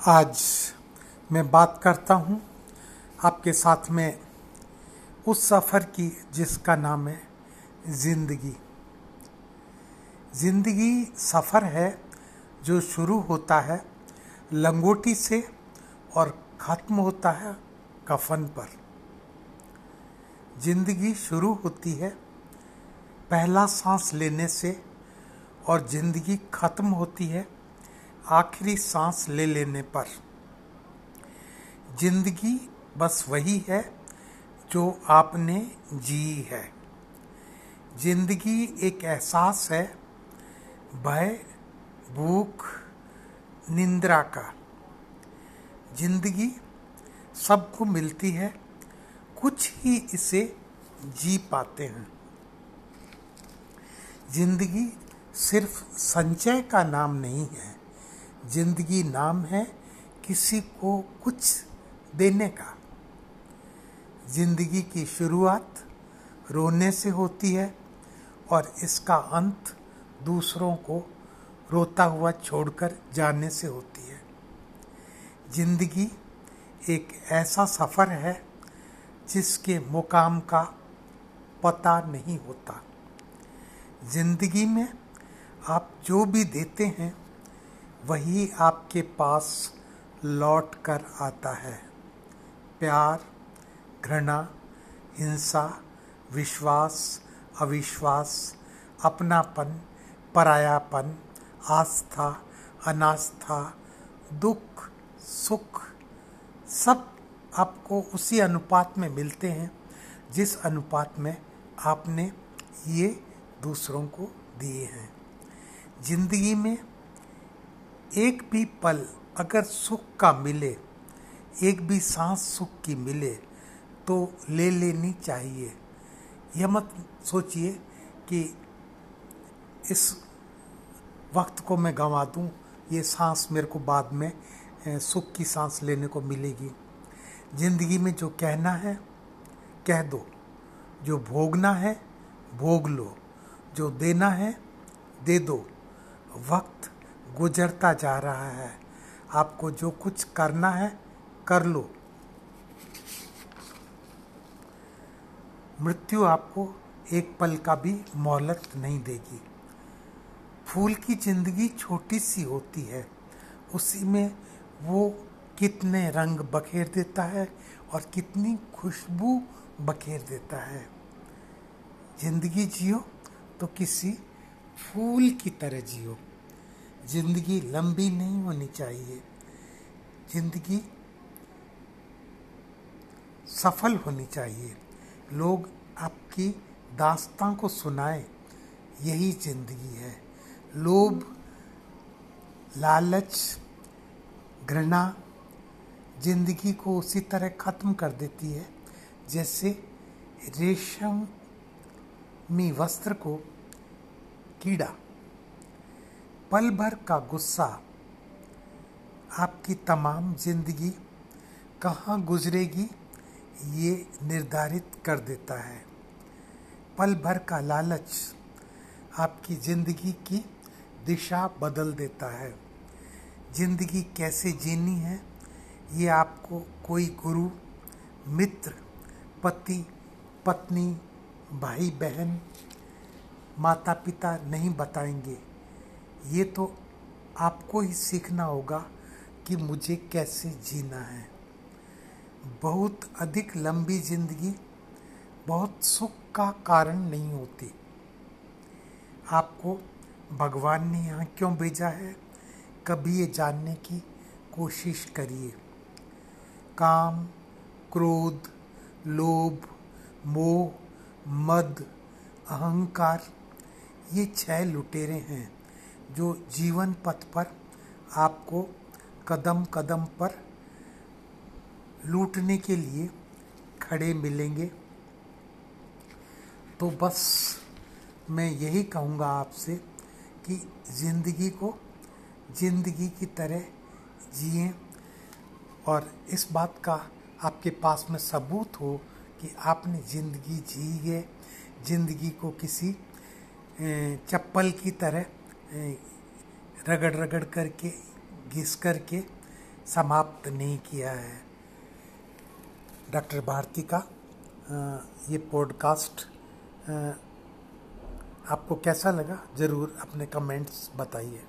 आज मैं बात करता हूँ आपके साथ में उस सफ़र की जिसका नाम है ज़िंदगी। ज़िंदगी सफ़र है जो शुरू होता है लंगोटी से और ख़त्म होता है कफन पर। ज़िंदगी शुरू होती है पहला सांस लेने से और ज़िंदगी ख़त्म होती है आखिरी सांस ले लेने पर। ज़िंदगी बस वही है जो आपने जी है। ज़िंदगी एक एहसास है, भय, भूख, निंद्रा का। ज़िंदगी सबको मिलती है, कुछ ही इसे जी पाते हैं। ज़िंदगी सिर्फ़ संचय का नाम नहीं है ज़िंदगी नाम है किसी को कुछ देने का। ज़िंदगी की शुरुआत रोने से होती है और इसका अंत दूसरों को रोता हुआ छोड़कर जाने से होती है। ज़िंदगी एक ऐसा सफ़र है जिसके मुकाम का पता नहीं होता। ज़िंदगी में आप जो भी देते हैं वही आपके पास लौट कर आता है। प्यार, घृणा, हिंसा, विश्वास, अविश्वास, अपनापन, परायापन, आस्था, अनास्था, दुख, सुख, सब आपको उसी अनुपात में मिलते हैं, जिस अनुपात में आपने ये दूसरों को दिए हैं। ज़िंदगी में एक भी पल अगर सुख का मिले, एक भी सांस सुख की मिले तो ले लेनी चाहिए। यह मत सोचिए कि इस वक्त को मैं गंवा दूँ, ये सांस मेरे को बाद में सुख की सांस लेने को मिलेगी। ज़िंदगी में जो कहना है, कह दो। जो भोगना है, भोग लो। जो देना है, दे दो। वक्त गुजरता जा रहा है। आपको जो कुछ करना है, कर लो। मृत्यु आपको एक पल का भी मोहलत नहीं देगी। फूल की ज़िंदगी छोटी सी होती है। उसी में वो कितने रंग बखेर देता है और कितनी खुशबू बखेर देता है। ज़िंदगी जियो तो किसी फूल की तरह जियो। ज़िंदगी लंबी नहीं होनी चाहिए। ज़िंदगी सफल होनी चाहिए। लोग आपकी दास्तां को सुनाए, यही ज़िंदगी है। लोभ, लालच, घृणा ज़िंदगी को उसी तरह ख़त्म कर देती है, जैसे रेशमी वस्त्र को कीड़ा। पल भर का गुस्सा, आपकी तमाम ज़िंदगी कहाँ गुजरेगी, ये निर्धारित कर देता है। पल भर का लालच आपकी ज़िंदगी की दिशा बदल देता है। ज़िंदगी कैसे जीनी है, ये आपको कोई गुरु, मित्र, पति, पत्नी भाई बहन माता पिता नहीं बताएँगे। ये तो आपको ही सीखना होगा कि मुझे कैसे जीना है। बहुत अधिक लंबी ज़िंदगी, बहुत सुख का कारण नहीं होती। आपको भगवान ने यहाँ क्यों भेजा है? कभी ये जानने की कोशिश करिए। काम, क्रोध, लोभ, मोह, मद, अहंकार, ये छह लुटेरे हैं। जो जीवन पथ पर आपको कदम कदम पर लूटने के लिए खड़े मिलेंगे। तो बस मैं यही कहूँगा आपसे कि ज़िंदगी को ज़िंदगी की तरह जिए और इस बात का आपके पास में सबूत हो कि आपने ज़िंदगी जी है। ज़िंदगी को किसी चप्पल की तरह रगड़ रगड़ करके, घिस करके समाप्त नहीं किया है। डॉक्टर भारती का ये पॉडकास्ट आपको कैसा लगा? ज़रूर अपने कमेंट्स बताइए।